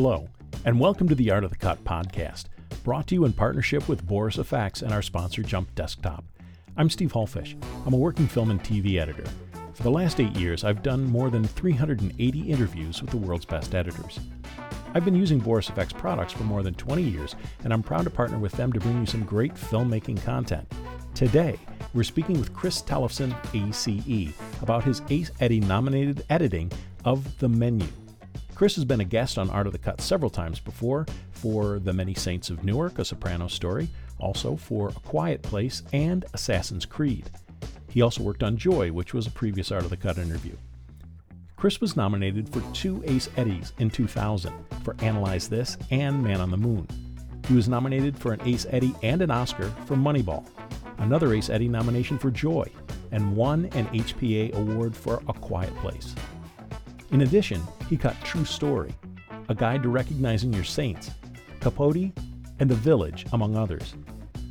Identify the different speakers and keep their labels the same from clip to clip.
Speaker 1: Hello, and welcome to the Art of the Cut podcast, brought to you in partnership with Boris FX and our sponsor, Jump Desktop. I'm Steve Hullfish. I'm a working film and TV editor. For the last eight years, I've done more than 380 interviews with the world's best editors. I've been using Boris FX products for more than 20 years, and I'm proud to partner with them to bring you some great filmmaking content. Today, we're speaking with Chris Tellefsen, ACE, about his Ace Eddie nominated editing of The Menu. Chris has been a guest on Art of the Cut several times before for The Many Saints of Newark, a soprano story, also for A Quiet Place and Assassin's Creed. He also worked on Joy, which was a previous Art of the Cut interview. Chris was nominated for two Ace Eddies in 2000 for Analyze This and Man on the Moon. He was nominated for an Ace Eddie and an Oscar for Moneyball, another Ace Eddie nomination for Joy, and won an HPA award for A Quiet Place. In addition, he cut True Story, A Guide to Recognizing Your Saints, Capote, and The Village, among others.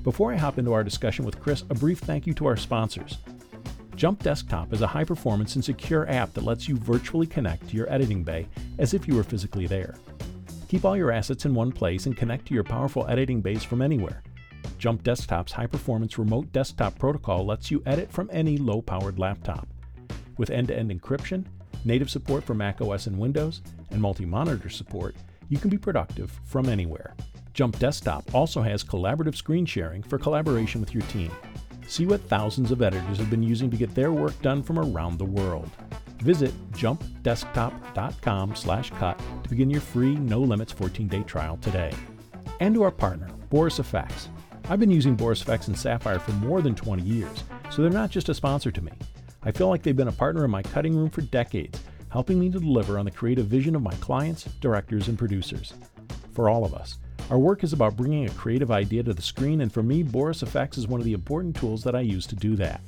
Speaker 1: Before I hop into our discussion with Chris, a brief thank you to our sponsors. Jump Desktop is a high performance and secure app that lets you virtually connect to your editing bay as if you were physically there. Keep all your assets in one place and connect to your powerful editing base from anywhere. Jump Desktop's high performance remote desktop protocol lets you edit from any low powered laptop. With end to end encryption, native support for Mac OS and Windows, and multi monitor support, you can be productive from anywhere. Jump Desktop also has collaborative screen sharing for collaboration with your team. See what thousands of editors have been using to get their work done from around the world. Visit jumpdesktop.com/cut to begin your free no limits 14-day trial today. And to our partner, Boris FX. I've been using Boris FX and Sapphire for more than 20 years, so they're not just a sponsor to me. I feel like they've been a partner in my cutting room for decades, helping me to deliver on the creative vision of my clients, directors, and producers. For all of us, our work is about bringing a creative idea to the screen, and for me, Boris FX is one of the important tools that I use to do that.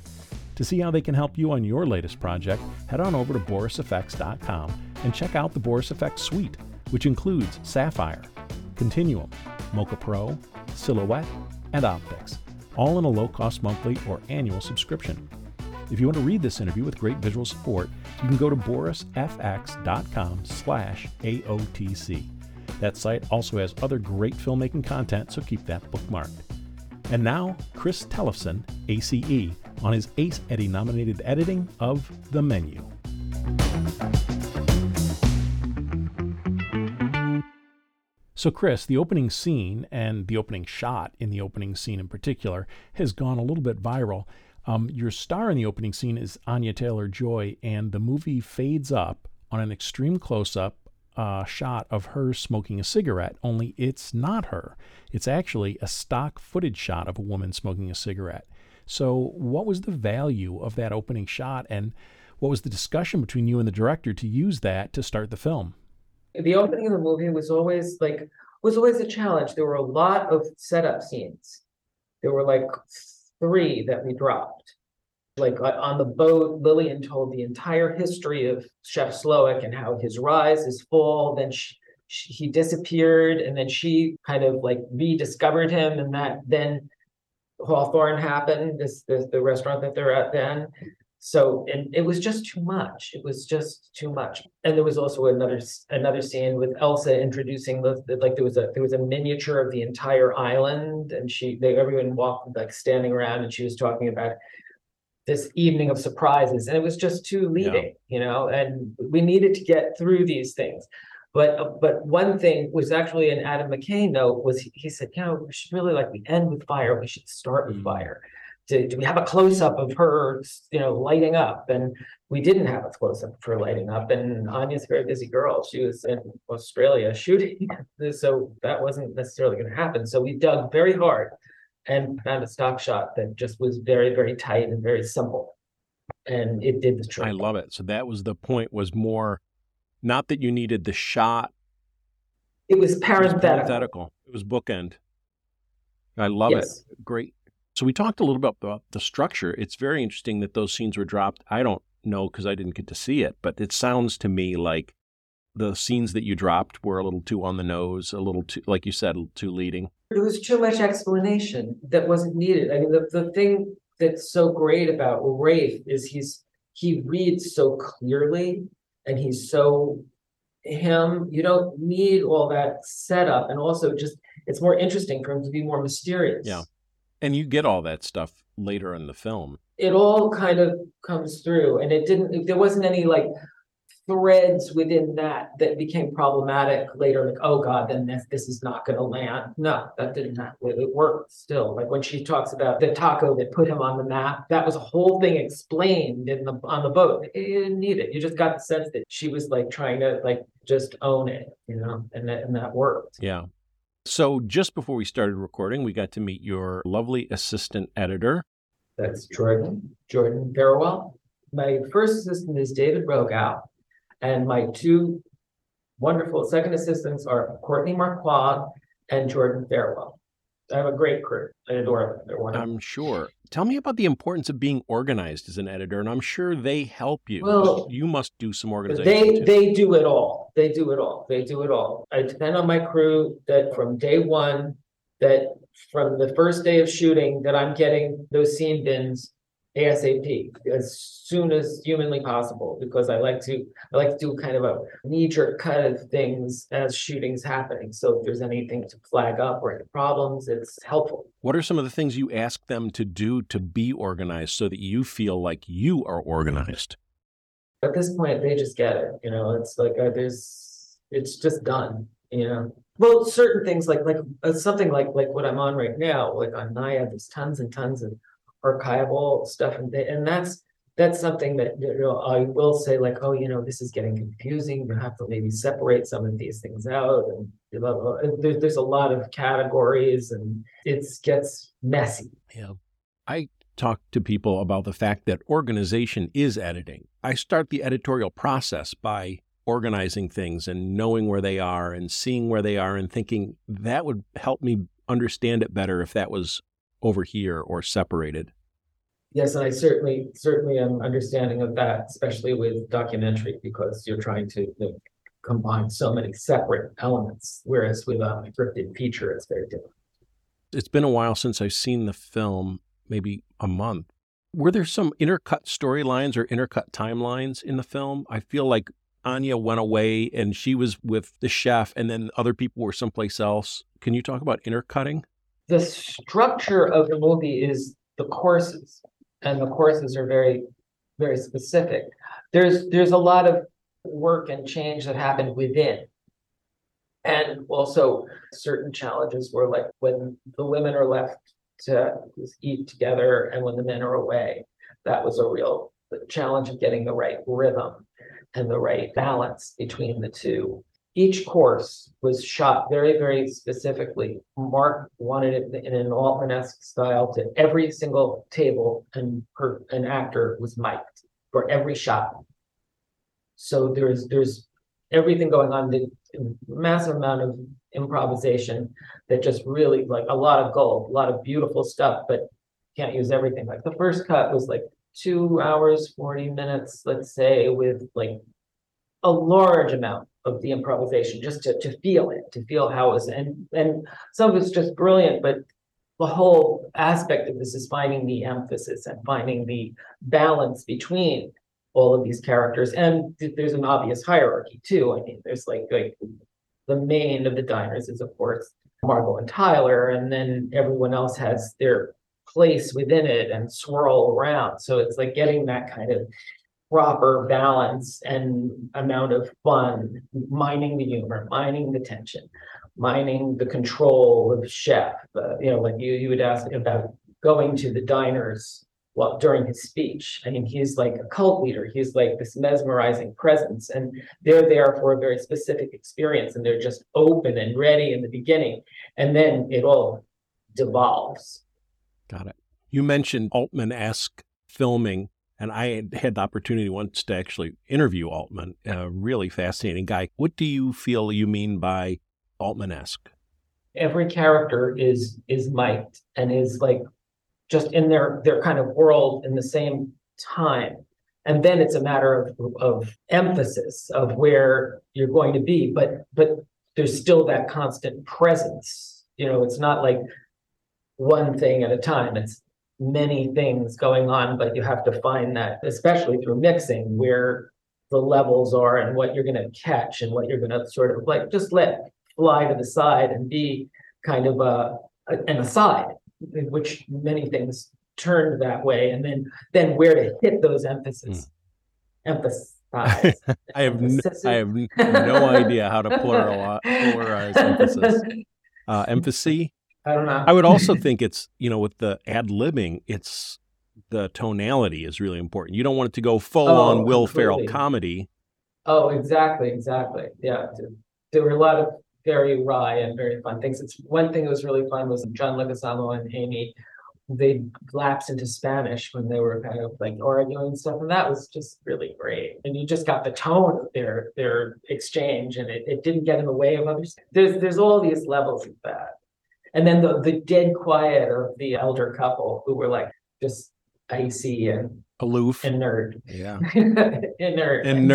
Speaker 1: To see how they can help you on your latest project, head on over to borisfx.com and check out the Boris FX suite, which includes Sapphire, Continuum, Mocha Pro, Silhouette, and Optics, all in a low cost monthly or annual subscription. If you want to read this interview with great visual support, you can go to borisfx.com slash AOTC. That site also has other great filmmaking content, so keep that bookmarked. And now, Chris Tellefsen, ACE, on his Ace Eddie nominated editing of The Menu. So, Chris, the opening scene and the opening shot in the opening scene in particular has gone a little bit viral. Um, your star in the opening scene is Anya Taylor Joy, and the movie fades up on an extreme close up uh, shot of her smoking a cigarette, only it's not her. It's actually a stock footage shot of a woman smoking a cigarette. So, what was the value of that opening shot, and what was the discussion between you and the director to use that to start the film?
Speaker 2: The opening of the movie was always like was always a challenge. There were a lot of setup scenes. There were like three that we dropped. Like uh, on the boat, Lillian told the entire history of Chef Slowik and how his rise, his fall, then she, she, he disappeared, and then she kind of like rediscovered him, and that then Hawthorn happened, this, this the restaurant that they're at then. So and it was just too much. It was just too much. And there was also another another scene with Elsa introducing the, the like there was a there was a miniature of the entire island, and she they everyone walked like standing around, and she was talking about this evening of surprises, and it was just too leading, yeah. you know. And we needed to get through these things. But but one thing was actually an Adam McKay note was he, he said, you know, we should really like we end with fire, we should start with mm-hmm. fire do, do we have a close up of her, you know, lighting up? And we didn't have a close up of her lighting up. And Anya's a very busy girl. She was in Australia shooting, so that wasn't necessarily going to happen. So we dug very hard and found a stock shot that just was very, very tight and very simple. And it did the trick.
Speaker 1: I love it. So that was the point. Was more not that you needed the shot.
Speaker 2: It was parenthetical. It was,
Speaker 1: parenthetical. It was bookend. I love yes. it. Great so we talked a little bit about the structure. It's very interesting that those scenes were dropped. I don't know because I didn't get to see it, but it sounds to me like the scenes that you dropped were a little too on the nose, a little too, like you said, too leading.
Speaker 2: There was too much explanation that wasn't needed. I mean, the, the thing that's so great about Rafe is he's he reads so clearly and he's so him. You don't need all that setup. And also just it's more interesting for him to be more mysterious.
Speaker 3: Yeah. And you get all that stuff later in the film.
Speaker 2: It all kind of comes through and it didn't there wasn't any like threads within that that became problematic later like oh god then this, this is not going to land. No that didn't happen. It worked still. Like when she talks about the taco that put him on the map that was a whole thing explained in the on the boat. You didn't need it. You just got the sense that she was like trying to like just own it you know and that, and that worked.
Speaker 3: Yeah so just before we started recording we got to meet your lovely assistant editor
Speaker 2: that's jordan jordan farewell my first assistant is david rogow and my two wonderful second assistants are Courtney Marquand and Jordan Farewell. I have a great crew. I adore them. They're wonderful.
Speaker 3: I'm sure. Tell me about the importance of being organized as an editor, and I'm sure they help you.
Speaker 2: Well,
Speaker 3: you must do some organization.
Speaker 2: They
Speaker 3: too.
Speaker 2: they do it all. They do it all. They do it all. I depend on my crew that from day one, that from the first day of shooting, that I'm getting those scene bins ASAP as soon as humanly possible because I like to I like to do kind of a knee-jerk cut of things as shooting's happening. So if there's anything to flag up or any problems, it's helpful.
Speaker 3: What are some of the things you ask them to do to be organized so that you feel like you are organized?
Speaker 2: At this point, they just get it. You know, it's like uh, there's it's just done. You know, well, certain things like like uh, something like like what I'm on right now, like on Nyad, there's tons and tons of archival stuff and and that's that's something that you know I will say like oh you know this is getting confusing you have to maybe separate some of these things out and blah, blah, blah. There's, there's a lot of categories and it gets messy
Speaker 3: yeah I talk to people about the fact that organization is editing I start the editorial process by organizing things and knowing where they are and seeing where they are and thinking that would help me understand it better if that was over here or separated.
Speaker 2: Yes, and I certainly certainly am understanding of that, especially with documentary, because you're trying to you know, combine so many separate elements, whereas with a scripted feature, it's very different.
Speaker 3: It's been a while since I've seen the film, maybe a month. Were there some intercut storylines or intercut timelines in the film? I feel like Anya went away and she was with the chef, and then other people were someplace else. Can you talk about intercutting?
Speaker 2: The structure of the movie is the courses, and the courses are very, very specific. There's there's a lot of work and change that happened within. And also certain challenges were like when the women are left to eat together and when the men are away, that was a real challenge of getting the right rhythm and the right balance between the two each course was shot very, very specifically. Mark wanted it in an Altman-esque style to every single table and an actor was mic'd for every shot. So there's there's everything going on, the massive amount of improvisation that just really like a lot of gold, a lot of beautiful stuff, but can't use everything. Like the first cut was like two hours, 40 minutes, let's say, with like a large amount of the improvisation, just to, to feel it, to feel how it was. And, and some of it's just brilliant, but the whole aspect of this is finding the emphasis and finding the balance between all of these characters. And there's an obvious hierarchy too. I mean, there's like, like the main of the diners is of course Margot and Tyler, and then everyone else has their place within it and swirl around. So it's like getting that kind of proper balance and amount of fun, mining the humor, mining the tension, mining the control of chef. Uh, you know, like you you would ask about going to the diners well during his speech. I mean, he's like a cult leader. He's like this mesmerizing presence, and they're there for a very specific experience, and they're just open and ready in the beginning, and then it all devolves.
Speaker 3: Got it. You mentioned Altman-esque filming and I had the opportunity once to actually interview Altman, a really fascinating guy. What do you feel you mean by Altman-esque?
Speaker 2: Every character is is mic'd and is like just in their their kind of world in the same time. And then it's a matter of, of emphasis of where you're going to be, but but there's still that constant presence. You know, it's not like one thing at a time. It's many things going on, but you have to find that, especially through mixing, where the levels are and what you're gonna catch and what you're gonna sort of like, just let fly to the side and be kind of a, a- an aside, in which many things turned that way, and then, then where to hit those emphasis. Emphasize.
Speaker 3: I have n- I have no idea how to pluralize, polarize emphasis. Uh, emphasis.
Speaker 2: I don't know.
Speaker 3: I would also think it's you know with the ad libbing, it's the tonality is really important. You don't want it to go full on
Speaker 2: Oh,
Speaker 3: Will Ferrell comedy.
Speaker 2: Oh, exactly, exactly. Yeah, there were a lot of very wry and very fun things. It's one thing that was really fun was John Leguizamo and Aimee. They lapsed into Spanish when they were kind of like arguing and stuff, and that was just really great. And you just got the tone of their their exchange, and it, it didn't get in the way of others. There's there's all these levels of that, and then the the dead quiet of the elder couple who were like just icy and
Speaker 3: Aloof.
Speaker 2: and nerd.
Speaker 3: yeah.
Speaker 2: Inert.
Speaker 3: And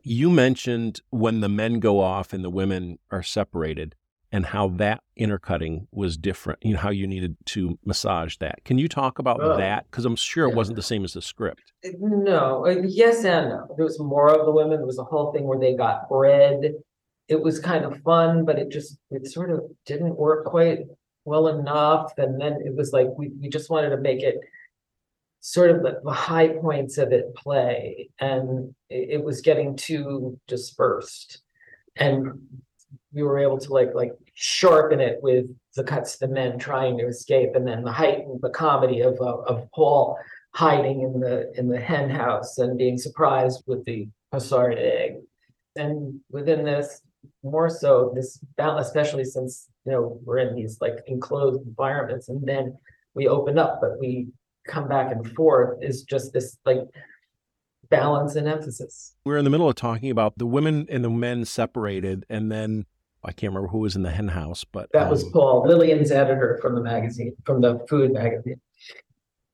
Speaker 3: You mentioned when the men go off and the women are separated and how that intercutting was different, you know, how you needed to massage that. Can you talk about
Speaker 2: Oh.
Speaker 3: that? Because I'm sure it wasn't the same as the script.
Speaker 2: No, uh, yes and no. There was more of the women. There was a whole thing where they got bread. It was kind of fun, but it just, it sort of didn't work quite well enough. And then it was like, we, we just wanted to make it sort of the, high points of it play, and it, was getting too dispersed. And we were able to like, like sharpen it with the cuts of the men trying to escape, and then the height and the comedy of, of, of Paul hiding in the, in the hen house and being surprised with the Hussard egg. And within this, more so this balance, especially since, you know, we're in these like enclosed environments and then we open up, but we come back and forth is just this like balance and emphasis.
Speaker 3: We're in the middle of talking about the women and the men separated, and then I can't remember who was in the hen house, but
Speaker 2: That was
Speaker 3: um,
Speaker 2: Paul, Lillian's editor from the magazine, from the food magazine.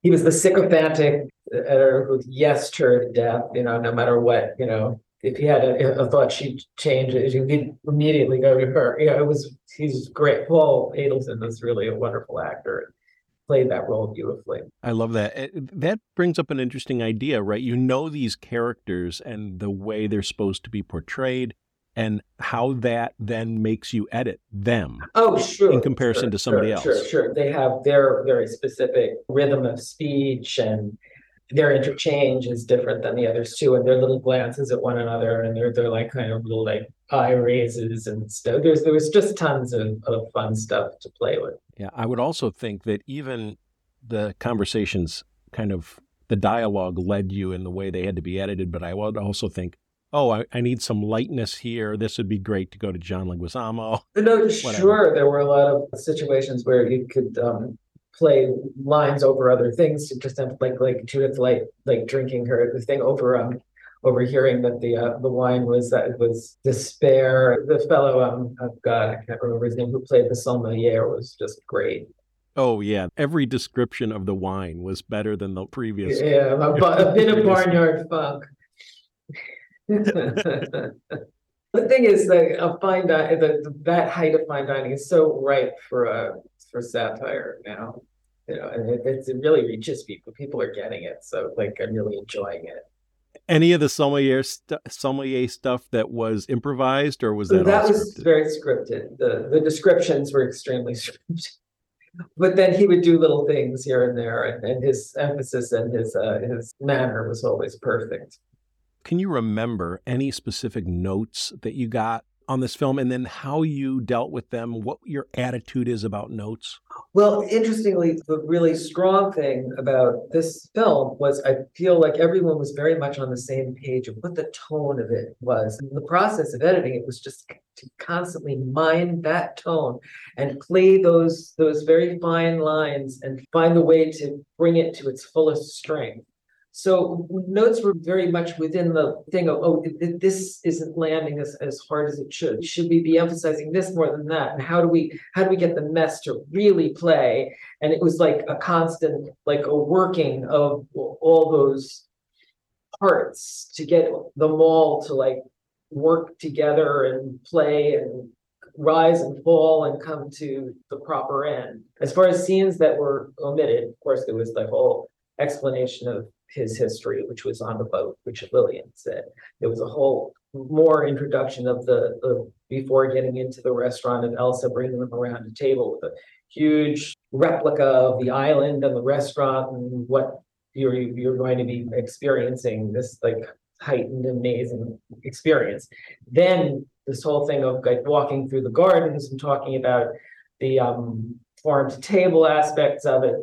Speaker 2: He was the sycophantic editor who yesed her to death, you know, no matter what, you know. If he had a, a thought she'd change it, he'd immediately go to her. You know, it was, he's great. Paul Adelstein is really a wonderful actor. Played that role beautifully.
Speaker 3: I love that. Eh, that brings up an interesting idea, right? You know these characters and the way they're supposed to be portrayed, and how that then makes you edit them.
Speaker 2: Oh, sure.
Speaker 3: In comparison
Speaker 2: sure,
Speaker 3: to somebody
Speaker 2: sure, Sure,
Speaker 3: else.
Speaker 2: sure. They have their very specific rhythm of speech and their interchange is different than the others too. And their little glances at one another and they're, they're like kind of little like eye raises and stuff. There's, there was just tons of, of fun stuff to play with.
Speaker 3: Yeah, I would also think that even the conversations kind of the dialogue led you in the way they had to be edited, but I would also think, oh, I, I need some lightness here. This would be great to go to John Leguizamo.
Speaker 2: No,
Speaker 3: Whatever.
Speaker 2: sure, there were a lot of situations where you could um play lines over other things to just have like like Judith like like drinking her the thing over um overhearing that the uh the wine was that it was despair. The fellow um oh God, I can't remember his name who played the sommelier was just great.
Speaker 3: Oh yeah, every description of the wine was better than the previous.
Speaker 2: Yeah, a, a bit of barnyard funk. The thing is, that a fine dining, the, that height of fine dining is so ripe for a, for satire now. You know, and it, it really reaches people, people are getting it, so like, I'm really enjoying it.
Speaker 3: Any of the sommelier stu- sommelier stuff that was improvised, or was that,
Speaker 2: That was
Speaker 3: scripted?
Speaker 2: very scripted, the, the descriptions were extremely scripted. But then he would do little things here and there, and, and his emphasis and his, uh, his manner was always perfect.
Speaker 3: Can you remember any specific notes that you got on this film, and then how you dealt with them? What your attitude is about notes?
Speaker 2: Well, interestingly, the really strong thing about this film was I feel like everyone was very much on the same page of what the tone of it was. In the process of editing, it was just to constantly mine that tone and play those those very fine lines and find a way to bring it to its fullest strength. So notes were very much within the thing of, oh, th- th- this isn't landing as, as hard as it should. Should we be emphasizing this more than that? And how do we how do we get the mess to really play? And it was like a constant, like a working of all those parts to get them all to like work together and play and rise and fall and come to the proper end. As far as scenes that were omitted, of course, there was the whole explanation of his history, which was on the boat, which Lillian said. There was a whole more introduction of the, before getting into the restaurant of Elsa bringing them around a table with a huge replica of the island and the restaurant and what you're, you're going to be experiencing this like heightened, amazing experience. Then this whole thing of like walking through the gardens and talking about the um farm to table aspects of it,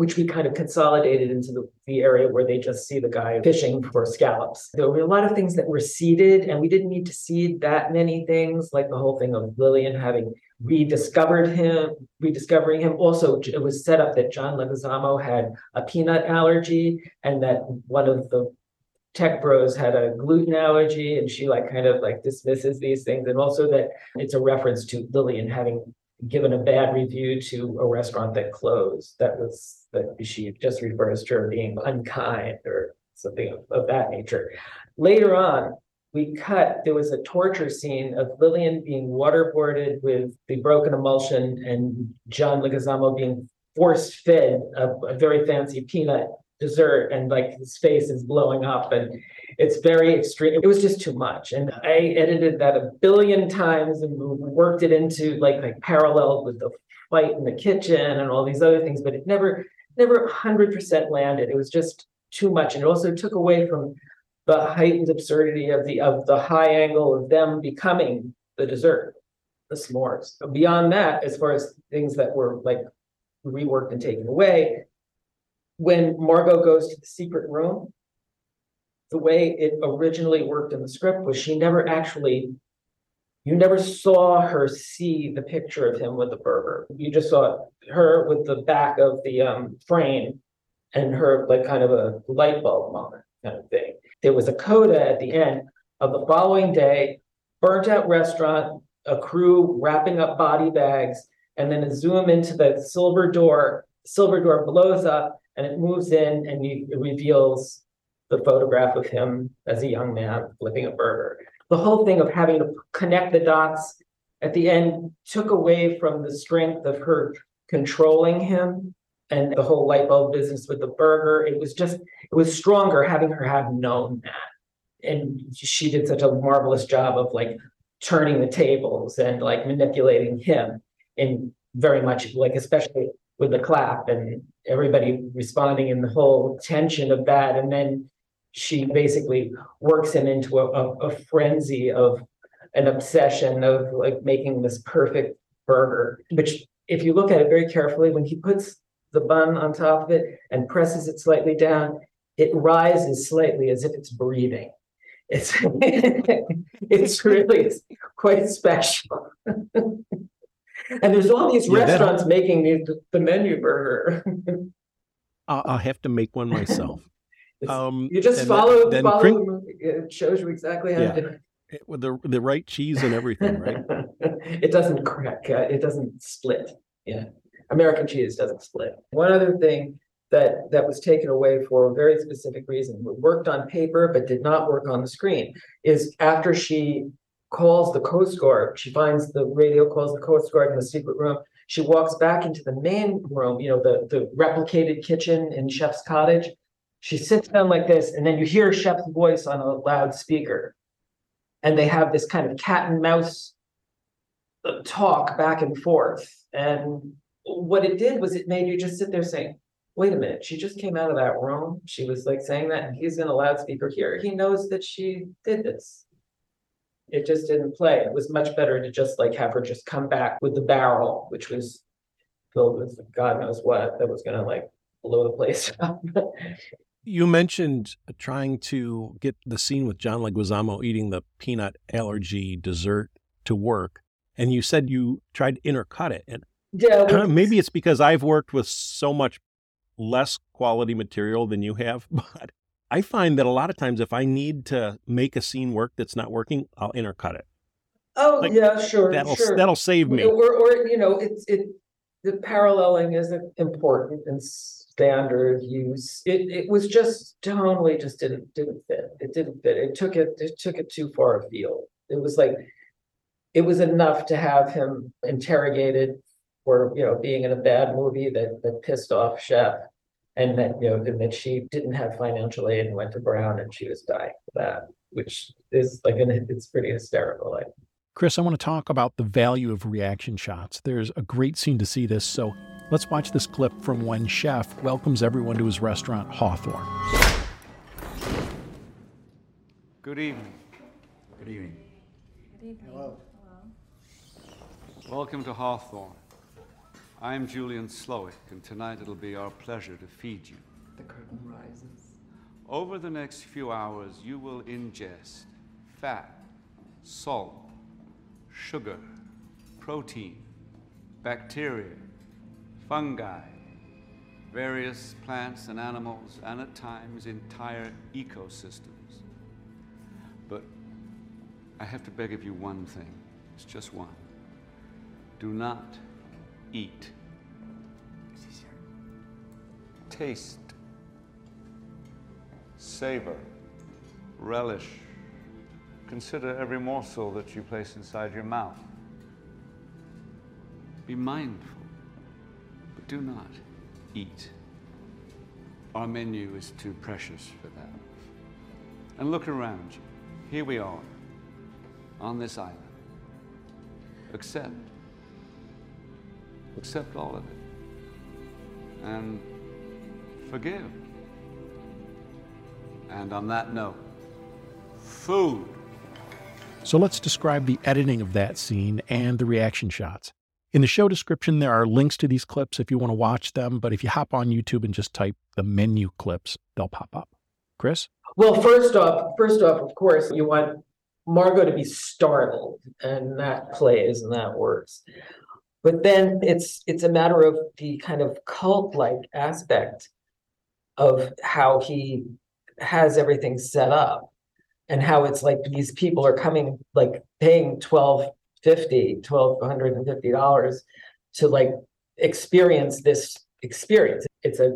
Speaker 2: which we kind of consolidated into the, the area where they just see the guy fishing for scallops. There were a lot of things that were seeded, and we didn't need to seed that many things, like the whole thing of Lillian having rediscovered him, rediscovering him. Also, it was set up that John Leguizamo had a peanut allergy, and that one of the tech bros had a gluten allergy and she like kind of like dismisses these things and also that it's a reference to Lillian having given a bad review to a restaurant that closed that was that she just refers to her being unkind or something of, of that nature. Later on we cut there was a torture scene of Lillian being waterboarded with the broken emulsion and John Leguizamo being force fed a, a very fancy peanut dessert and like his face is blowing up and it's very extreme. It was just too much. And I edited that a billion times and worked it into like like parallel with the fight in the kitchen and all these other things, but it never never 100% landed. It was just too much. And it also took away from the heightened absurdity of the of the high angle of them becoming the dessert, the s'mores. Beyond that, as far as things that were like reworked and taken away, when Margot goes to the secret room, the way it originally worked in the script was she never actually, you never saw her see the picture of him with the burger. You just saw her with the back of the um, frame and her like kind of a light bulb moment kind of thing. There was a coda at the end of the following day, burnt out restaurant, a crew wrapping up body bags, and then a zoom into the silver door. Silver door blows up and it moves in and you, it reveals the photograph of him as a young man flipping a burger. The whole thing of having to connect the dots at the end took away from the strength of her controlling him and the whole light bulb business with the burger. It was just, it was stronger having her have known that. And she did such a marvelous job of like turning the tables and like manipulating him in very much like, especially with the clap and everybody responding in the whole tension of that. And then she basically works him into a, a, a frenzy of an obsession of like making this perfect burger, which if you look at it very carefully, when he puts the bun on top of it and presses it slightly down, it rises slightly as if it's breathing. It's it's really it's quite special. And there's all these
Speaker 3: Yeah,
Speaker 2: restaurants making the, the menu burger.
Speaker 3: I'll have to make one myself. Um,
Speaker 2: You just follow,
Speaker 3: then
Speaker 2: follow
Speaker 3: crin-
Speaker 2: the movie. It shows you exactly how
Speaker 3: Yeah.
Speaker 2: to do it.
Speaker 3: with the the right cheese and everything, right?
Speaker 2: It doesn't crack, uh, it doesn't split, yeah. American cheese doesn't split. One other thing that, that was taken away for a very specific reason, worked on paper but did not work on the screen, is after she calls the Coast Guard, she finds the radio calls the Coast Guard in the secret room. She walks back into the main room, you know, the, the replicated kitchen in Chef's cottage. She sits down like this, and then you hear Chef's voice on a loudspeaker. And they have this kind of cat and mouse uh, talk back and forth. And what it did was it made you just sit there saying, wait a minute, she just came out of that room. She was like saying that, and he's in a loudspeaker here. He knows that she did this. It just didn't play. It was much better to just like have her just come back with the barrel, which was filled with God knows what that was gonna like blow the place up.
Speaker 3: You mentioned uh, trying to get the scene with John Leguizamo eating the peanut allergy dessert to work, and you said you tried to intercut it. And
Speaker 2: Yeah.
Speaker 3: maybe it's because I've worked with so much less quality material than you have, but I find that a lot of times if I need to make a scene work that's not working, I'll intercut it.
Speaker 2: Oh,
Speaker 3: like,
Speaker 2: yeah, sure,
Speaker 3: That'll
Speaker 2: sure.
Speaker 3: that'll save me.
Speaker 2: Or, or, you know, it's, it, the paralleling is important and standard use. It, it was just totally just didn't, didn't fit. It didn't fit. It took it, it took it too far afield. It was like, it was enough to have him interrogated for, you know, being in a bad movie that, that pissed off Chef. And that, you know, and that she didn't have financial aid and went to Brown and she was dying for that, which is like, an it's pretty hysterical, like.
Speaker 3: Chris, I want to talk about the value of reaction shots. There's a great scene to see this, so let's watch this clip from when Chef welcomes everyone to his restaurant, Hawthorn.
Speaker 4: Good evening.
Speaker 5: Good evening. Good evening.
Speaker 6: Hello. Hello.
Speaker 4: Welcome to Hawthorn. I'm Julian Slowik, and tonight it'll be our pleasure to feed you.
Speaker 6: The curtain rises.
Speaker 4: Over the next few hours, you will ingest fat, salt, sugar, protein, bacteria, fungi, various plants and animals, and at times entire ecosystems. But I have to beg of you one thing. It's just one. Do not eat. Taste. Savor. Relish. Consider every morsel that you place inside your mouth. Be mindful, do not eat. Our menu is too precious for that. And look around you. Here we are, on this island. Accept. Accept all of it. And forgive. And on that note, food.
Speaker 3: So let's describe the editing of that scene and the reaction shots. In the show description, there are links to these clips if you want to watch them, but if you hop on YouTube and just type the menu clips, they'll pop up. Chris?
Speaker 2: Well, first off, first off, of course, you want Margot to be startled, and that plays and that works. But then it's it's a matter of the kind of cult-like aspect of how he has everything set up and how it's like these people are coming like paying twelve fifty, twelve hundred and fifty dollars to like experience this experience. It's a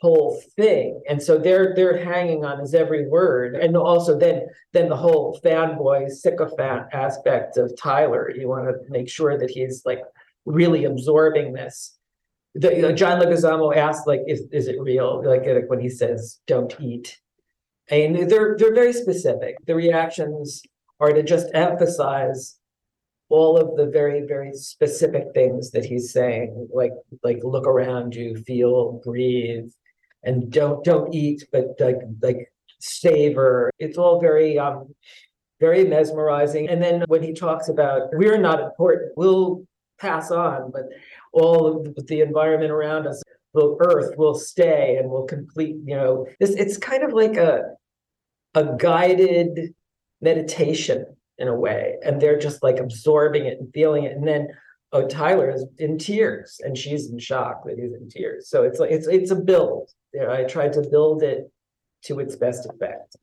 Speaker 2: whole thing. And so they're they're hanging on his every word. And also then then the whole fanboy sycophant aspect of Tyler. You want to make sure that he's like really absorbing this. The, you know, John Leguizamo asked like, is, is it real? Like, like when he says, don't eat. And they're they're very specific. The reactions are to just emphasize all of the very very specific things that he's saying like like look around you feel breathe and don't don't eat but like like savor. It's all very um very mesmerizing. And then when he talks about we're not important we'll pass on but all of the environment around us the earth will stay and will complete you know. This it's kind of like a a guided meditation in a way and they're just like absorbing it and feeling it and then oh tyler is in tears and she's in shock that he's in tears so it's like it's it's a build you know, i tried to build it to its best effect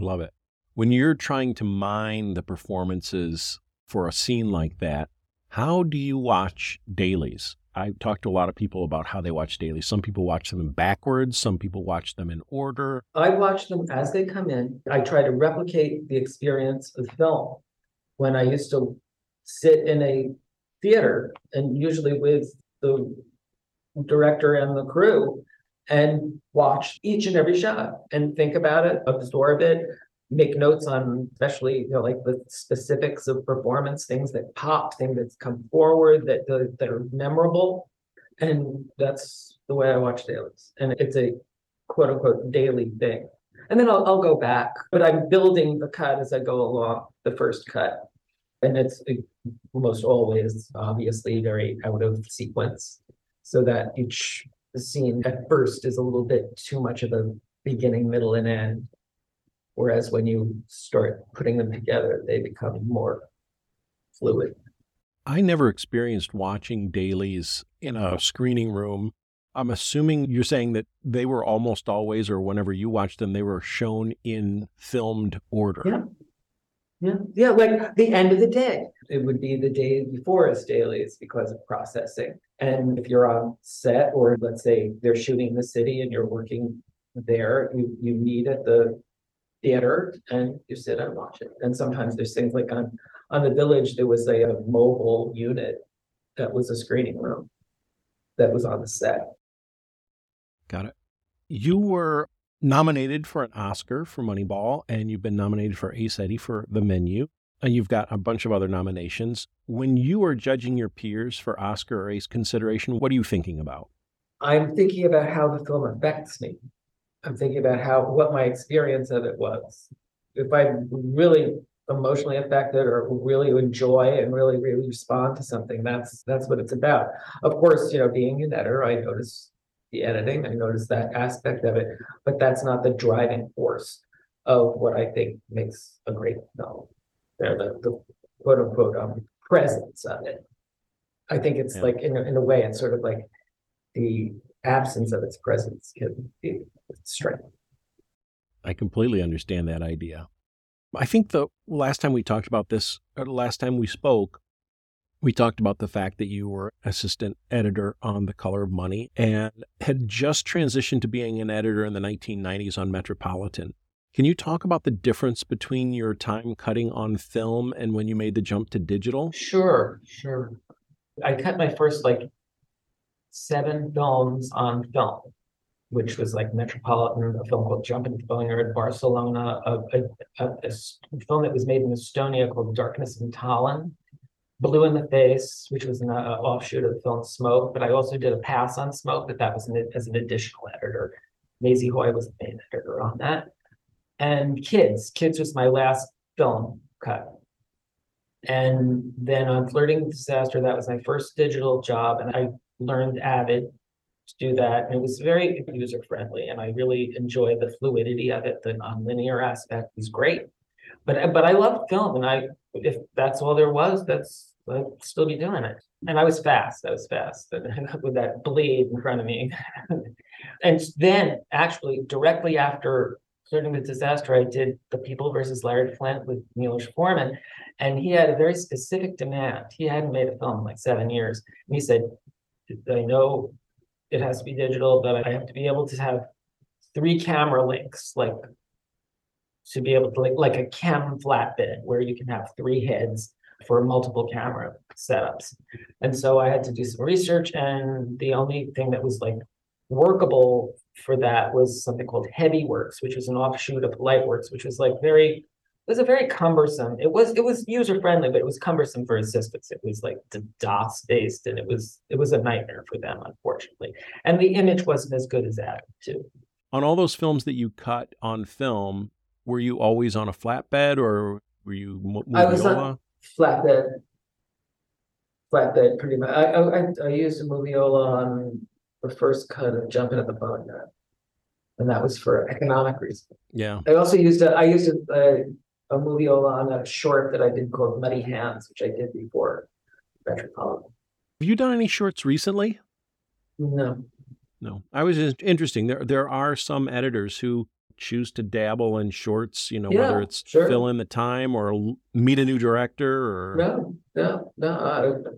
Speaker 3: Love it. When you're trying to mine the performances for a scene like that, how do you watch dailies? I've talked to a lot of people about how they watch daily. Some people watch them backwards, some people watch them in order.
Speaker 2: I watch them as they come in. I try to replicate the experience of film. When I used to sit in a theater and usually with the director and the crew and watch each and every shot and think about it, absorb it, make notes on especially, you know, like the specifics of performance, things that pop, things that's come forward that that are memorable. And that's the way I watch dailies. And it's a quote unquote daily thing. And then I'll, I'll go back, but I'm building the cut as I go along, the first cut. And it's uh, almost always obviously very out of sequence. So that each scene at first is a little bit too much of a beginning, middle, and end. Whereas when you start putting them together, they become more fluid.
Speaker 3: I never experienced watching dailies in a screening room. I'm assuming you're saying that they were almost always, or whenever you watched them, they were shown in filmed order.
Speaker 2: Yeah. Yeah, yeah, like the end of the day. It would be the day before as dailies because of processing. And if you're on set, or let's say they're shooting the city and you're working there, you you meet at the theater and you sit and watch it. And sometimes there's things like on on the village, there was a, a mobile unit that was a screening room that was on the set.
Speaker 3: Got it. You were nominated for an Oscar for Moneyball, and you've been nominated for Ace Eddie for The Menu, and you've got a bunch of other nominations. When you are judging your peers for Oscar or Ace consideration, what are you thinking about?
Speaker 2: I'm thinking about how the film affects me. I'm thinking about how what my experience of it was. If I'm really emotionally affected or really enjoy and really really respond to something, that's that's what it's about. Of course, you know, being an editor, I notice the editing, I notice that aspect of it, but that's not the driving force of what I think makes a great film. You know, the, the quote unquote um, presence of it. I think it's
Speaker 3: Yeah.
Speaker 2: like in a, in a way, it's sort of like the absence of its presence can be strength.
Speaker 3: I completely understand that idea. I think the last time we talked about this, or the last time we spoke, we talked about the fact that you were assistant editor on The Color of Money and had just transitioned to being an editor in the 1990s on Metropolitan. Can you talk about the difference between your time cutting on film and when you made the jump to digital?
Speaker 2: Sure, sure. I cut my first like seven films on film, which was like Metropolitan, a film called Jumping at the Boneyard, Barcelona, a film that was made in Estonia called Darkness in Tallinn, Blue in the Face, which was an uh, offshoot of the film Smoke, but I also did a pass on Smoke, but that was an, as an additional editor. Maisie Hoy was the main editor on that. And Kids, Kids was my last film cut. And then on Flirting with Disaster, that was my first digital job, and I learned Avid to do that. And it was very user friendly, and I really enjoyed the fluidity of it. The nonlinear aspect was great. But but I loved film, and I if that's all there was, that's I'd still be doing it. And I was fast. I was fast with that blade in front of me. and then actually directly after Flirting with Disaster, I did The People versus Larry Flynt with Milos Forman. And he had a very specific demand. He hadn't made a film in like seven years. And he said, I know it has to be digital, but I have to be able to have three camera links, like to be able to like like a KEM flatbed where you can have three heads for multiple camera setups. And so I had to do some research, and the only thing that was like workable for that was something called Heavy Works, which was an offshoot of Lightworks, which was like very was a very cumbersome. It was it was user friendly, but it was cumbersome for assistants. It was like DOS based, and it was it was a nightmare for them, unfortunately. And the image wasn't as good as that too.
Speaker 3: On all those films that you cut on film, were you always on a flatbed or were you mo-
Speaker 2: I was on- Flatbed, flatbed, pretty much. I I I- I used a moviola on the first cut of Jumping at the Boneyard, and that was for economic reasons.
Speaker 3: Yeah.
Speaker 2: I also used a I used a, a, a moviola a short that I did called Muddy Hands, which I did before Metropolitan.
Speaker 3: Have you done any shorts recently?
Speaker 2: No,
Speaker 3: No. I was just interesting. There there are some editors who choose to dabble in shorts, you know,
Speaker 2: Yeah,
Speaker 3: whether it's
Speaker 2: sure.
Speaker 3: fill in the time or meet a new director or
Speaker 2: no, no, no. I-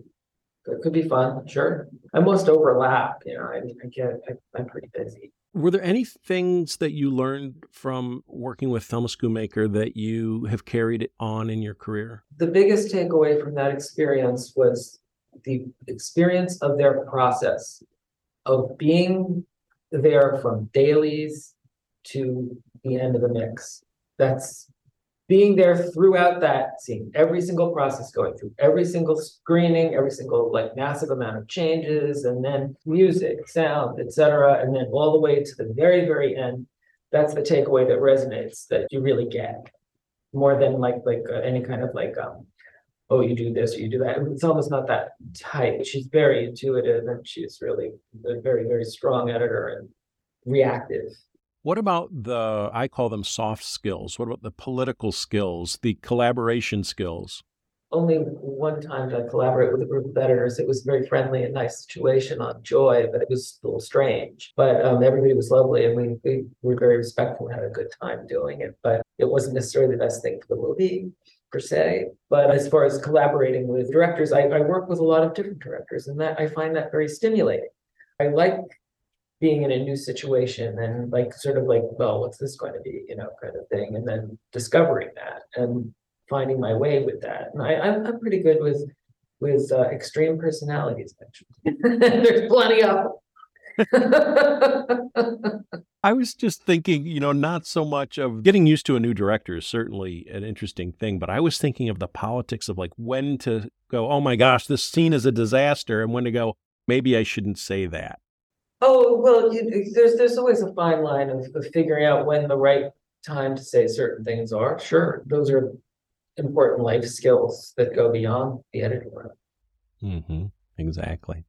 Speaker 2: It could be fun, sure. I must overlap, you know. I I get I, I'm pretty busy.
Speaker 3: Were there any things that you learned from working with Thelma Schoonmaker that you have carried on in your career?
Speaker 2: the biggest takeaway from that experience was the experience of their process of being there from dailies to the end of the mix. That's being there throughout that scene, every single process going through, every single screening, every single like massive amount of changes, and then music, sound, etc., and then all the way to the very, very end. That's the takeaway that resonates that you really get more than like like uh, any kind of like um oh you do this or you do that it's almost not that tight she's very intuitive and she's really a very very strong editor and reactive
Speaker 3: What about the I call them soft skills? What about the political skills, the collaboration skills?
Speaker 2: only one time did I collaborate with a group of editors. It was a very friendly and nice situation on Joy, but it was a little strange. But um, everybody was lovely and we, we were very respectful and had a good time doing it. But it wasn't necessarily the best thing for the movie per se. But as far as collaborating with directors, I, I work with a lot of different directors and that I find that very stimulating. I like being in a new situation and like sort of like, well, what's this going to be, you know, kind of thing, and then discovering that and finding my way with that. And I, I'm, I'm pretty good with with uh, extreme personalities. Actually, there's plenty of. them.
Speaker 3: I was just thinking, you know, not so much of getting used to a new director is certainly an interesting thing, but I was thinking of the politics of like when to go, oh my gosh, this scene is a disaster, and when to go, maybe I shouldn't say that.
Speaker 2: Oh, well, you, there's there's always a fine line of, of figuring out when the right time to say certain things are. Sure, those are important life skills that go beyond the editing room.
Speaker 3: Mm-hmm. Exactly.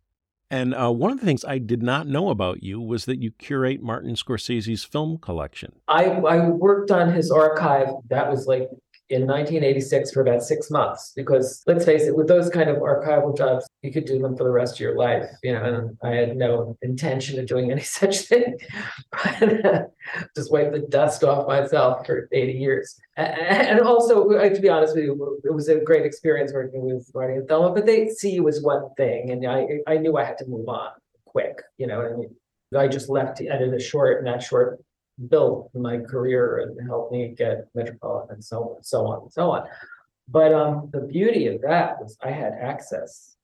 Speaker 3: And uh, one of the things I did not know about you was that you curate Martin Scorsese's film collection.
Speaker 2: I I worked on his archive. That was like in 1986 for about six months because let's face it, with those kind of archival jobs, you could do them for the rest of your life. You know, and I had no intention of doing any such thing, just wipe the dust off myself for 80 years. And also, to be honest with you, it was a great experience working with Marty and Thelma. But they see you as one thing, and I I knew I had to move on quick. You know, I mean, I just left to edit a short, and that short built my career and helped me get Metropolitan and so on, so on and so on. But um, the beauty of that was I had access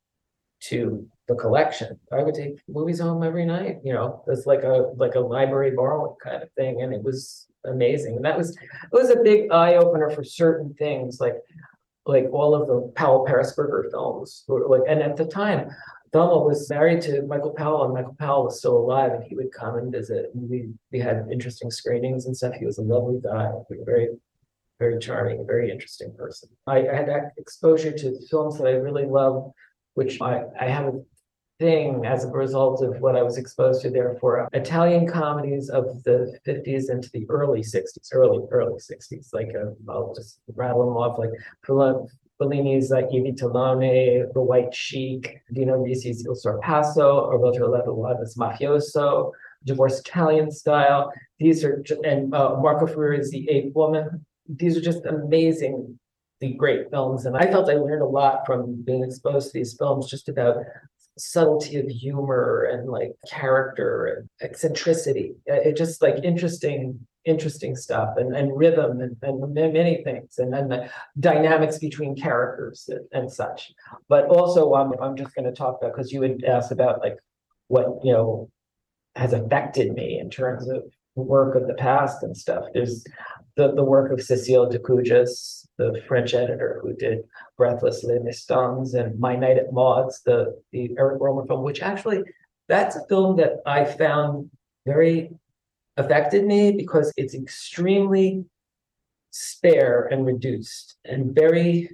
Speaker 2: to the collection. I would take movies home every night. You know, it's like a like a library borrowing kind of thing, and it was amazing. And that was it was a big eye opener for certain things, like like all of the Powell Pressburger films. Like, and at the time, Thelma was married to Michael Powell, and Michael Powell was still alive, and he would come and visit. And we we had interesting screenings and stuff. He was a lovely guy, very, very charming, very interesting person. I, I had that exposure to films that I really love, which I, I have a thing as a result of what I was exposed to there for Italian comedies of the 50s into the early 60s, early, early 60s. Like, uh, I'll just rattle them off like Fellini's like I Vitelloni, The White Sheik, Dino Risi's Il Sorpasso, Roberto Levi's Mafioso, Divorce Italian Style. These are, and uh, Marco Ferreri's The Ape Woman. These are just amazing, the great films. And I felt I learned a lot from being exposed to these films just about subtlety of humor and like character and eccentricity. It just like interesting interesting stuff and, and rhythm and, and many things and then the dynamics between characters and, and such. But also um, i'm just going to talk about because you had asked about like what you know has affected me in terms of work of the past and stuff. There's the, the work of cecile Decugis, the french editor who did breathless les Mistons and my night at maud's the the eric Rohmer film which actually that's a film that i found very affected me because it's extremely spare and reduced and very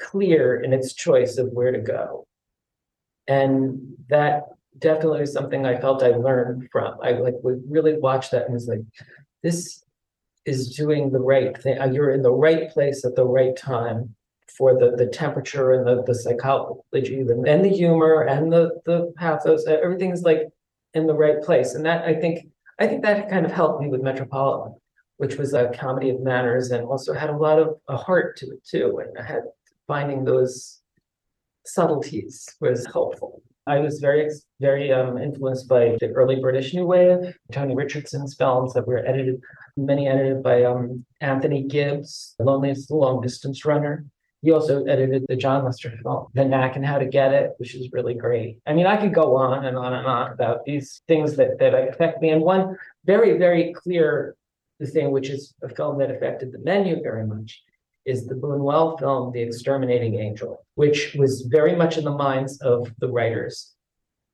Speaker 2: clear in its choice of where to go. And that definitely was something I felt I learned from. I like would really watch that and was like, this is doing the right thing. Uh, you're in the right place at the right time for the the temperature and the the psychology and the humor and the the pathos. Everything's like in the right place. And that I think I think that kind of helped me with Metropolitan, which was a comedy of manners and also had a lot of a heart to it too. And I had finding those subtleties was helpful. I was very, very um, influenced by the early British New Wave, Tony Richardson's films that were edited, many edited by um, Anthony Gibbs, Loneliest Long Distance Runner, he also edited the John Lester film, The Knack and How to Get It, which is really great. I mean, I could go on and on and on about these things that, that affect me. And one very, very clear thing, which is a film that affected the menu very much, is the Buñuel film, The Exterminating Angel, which was very much in the minds of the writers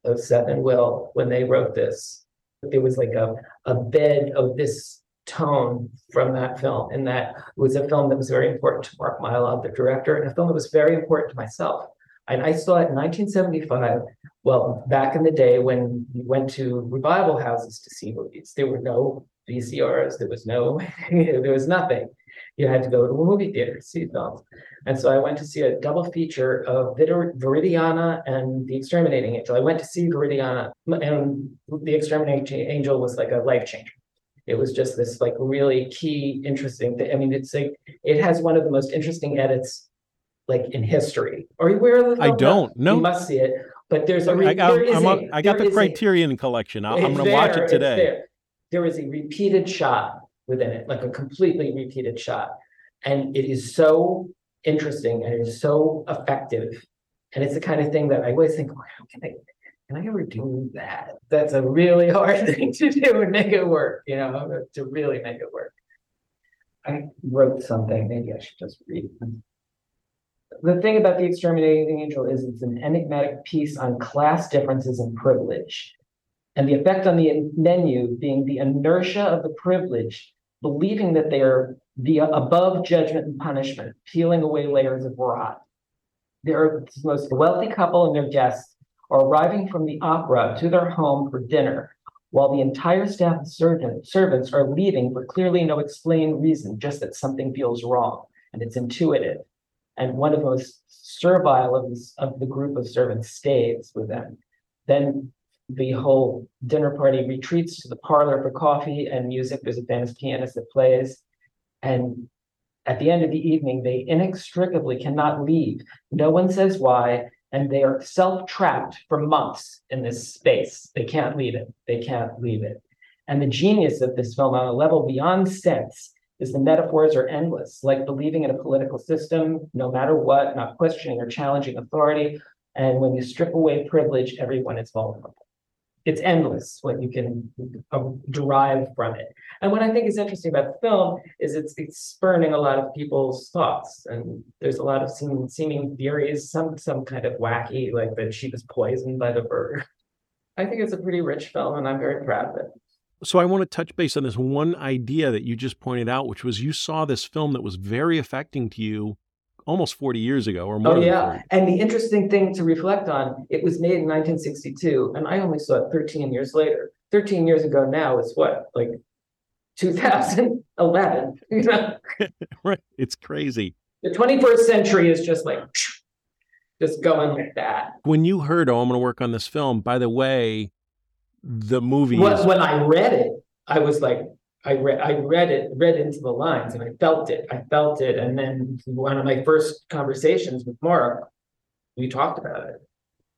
Speaker 2: of Seth and Will when they wrote this. There was like a, a bed of this tone from that film and that was a film that was very important to Mark Mylod, the director, and a film that was very important to myself. And I saw it in 1975. Well, back in the day when we went to revival houses to see movies, there were no VCRs, there was no, there was nothing. You had to go to a movie theater to see films. And so I went to see a double feature of Viridiana and The Exterminating Angel. I went to see Viridiana, and The Exterminating Angel was like a life changer it was just this like really key, interesting thing. I mean, it's like it has one of the most interesting edits like in history. Are you aware of
Speaker 3: the I don't. No,
Speaker 2: you must see it. But there's a.
Speaker 3: Re- I, got, there a, I got the Criterion a, collection. i am going to watch it today.
Speaker 2: There. there is a repeated shot within it, like a completely repeated shot, and it is so interesting and it is so effective. And it's the kind of thing that I always think, well, how can I can I ever do that? That's a really hard thing to do and make it work, you know, to really make it work. I wrote something, maybe I should just read. The thing about the exterminating angel is it's an enigmatic piece on class differences and privilege. And the effect on the menu being the inertia of the privileged, believing that they are the above judgment and punishment, peeling away layers of rot. They're the most wealthy couple and their guests are arriving from the opera to their home for dinner, while the entire staff of servant, servants are leaving for clearly no explained reason, just that something feels wrong and it's intuitive. And one of the most servile of, this, of the group of servants stays with them. Then the whole dinner party retreats to the parlor for coffee and music. There's a famous pianist that plays. And at the end of the evening, they inextricably cannot leave. No one says why, and they are self trapped for months in this space. They can't leave it. They can't leave it. And the genius of this film on a level beyond sense is the metaphors are endless, like believing in a political system, no matter what, not questioning or challenging authority. And when you strip away privilege, everyone is vulnerable it's endless what you can uh, derive from it. And what I think is interesting about the film is it's it's spurning a lot of people's thoughts, and there's a lot of seeming, seeming theories, some some kind of wacky, like that she was poisoned by the bird. I think it's a pretty rich film, and I'm very proud of it.
Speaker 3: So I want to touch base on this one idea that you just pointed out, which was you saw this film that was very affecting to you almost 40 years ago or oh, more.
Speaker 2: Oh, yeah. And the interesting thing to reflect on, it was made in 1962, and I only saw it 13 years later. 13 years ago now is what, like 2011, you know?
Speaker 3: right. It's crazy.
Speaker 2: The 21st century is just like, just going like that.
Speaker 3: When you heard, oh, I'm going to work on this film, by the way, the movie.
Speaker 2: When,
Speaker 3: is...
Speaker 2: when I read it, I was like, I read I read it, read into the lines and I felt it. I felt it. And then one of my first conversations with Mark, we talked about it,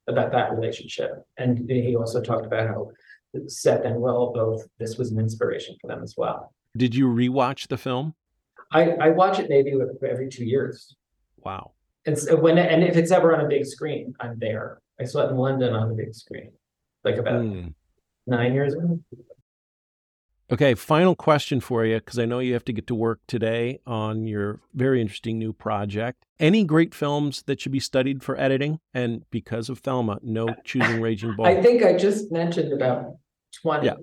Speaker 2: about that relationship. And he also talked about how Seth and Will both this was an inspiration for them as well.
Speaker 3: Did you rewatch the film?
Speaker 2: I, I watch it maybe every two years.
Speaker 3: Wow.
Speaker 2: And so when and if it's ever on a big screen, I'm there. I saw it in London on the big screen, like about mm. nine years ago.
Speaker 3: Okay, final question for you because I know you have to get to work today on your very interesting new project. Any great films that should be studied for editing? And because of Thelma, no choosing Raging Bull.
Speaker 2: I think I just mentioned about 20.
Speaker 3: Yeah.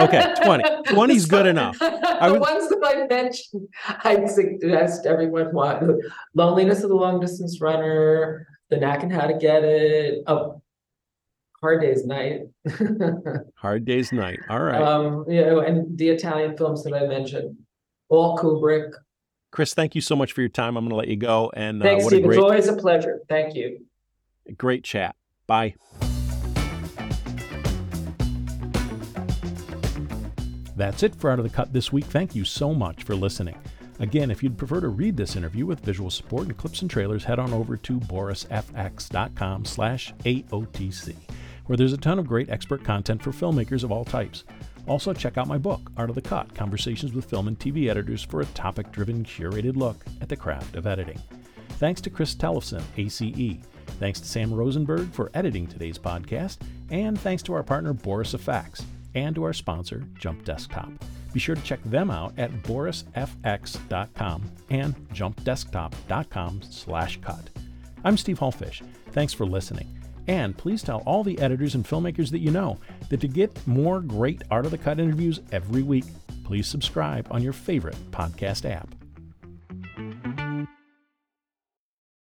Speaker 3: Okay, 20. 20 is good enough.
Speaker 2: I the ones that I mentioned, I'd suggest everyone watch Loneliness of the Long Distance Runner, The Knack and How to Get It. Oh, Hard Day's Night.
Speaker 3: Hard Day's Night. All right.
Speaker 2: Um, you know, and the Italian films that I mentioned, all Kubrick.
Speaker 3: Chris, thank you so much for your time. I'm going to let you go. And
Speaker 2: uh, thanks, Steve. Great, it's always a pleasure. Thank you.
Speaker 3: Great chat. Bye. That's it for Art of the Cut this week. Thank you so much for listening. Again, if you'd prefer to read this interview with visual support and clips and trailers, head on over to borisfx.com slash AOTC where there's a ton of great expert content for filmmakers of all types. Also, check out my book, Art of the Cut Conversations with Film and TV Editors, for a topic driven, curated look at the craft of editing. Thanks to Chris Tellefsen, ACE. Thanks to Sam Rosenberg for editing today's podcast. And thanks to our partner, Boris FX, and to our sponsor, Jump Desktop. Be sure to check them out at borisfx.com and jumpdesktop.com slash cut. I'm Steve Hullfish. Thanks for listening. And please tell all the editors and filmmakers that you know that to get more great Art of the Cut interviews every week, please subscribe on your favorite podcast app.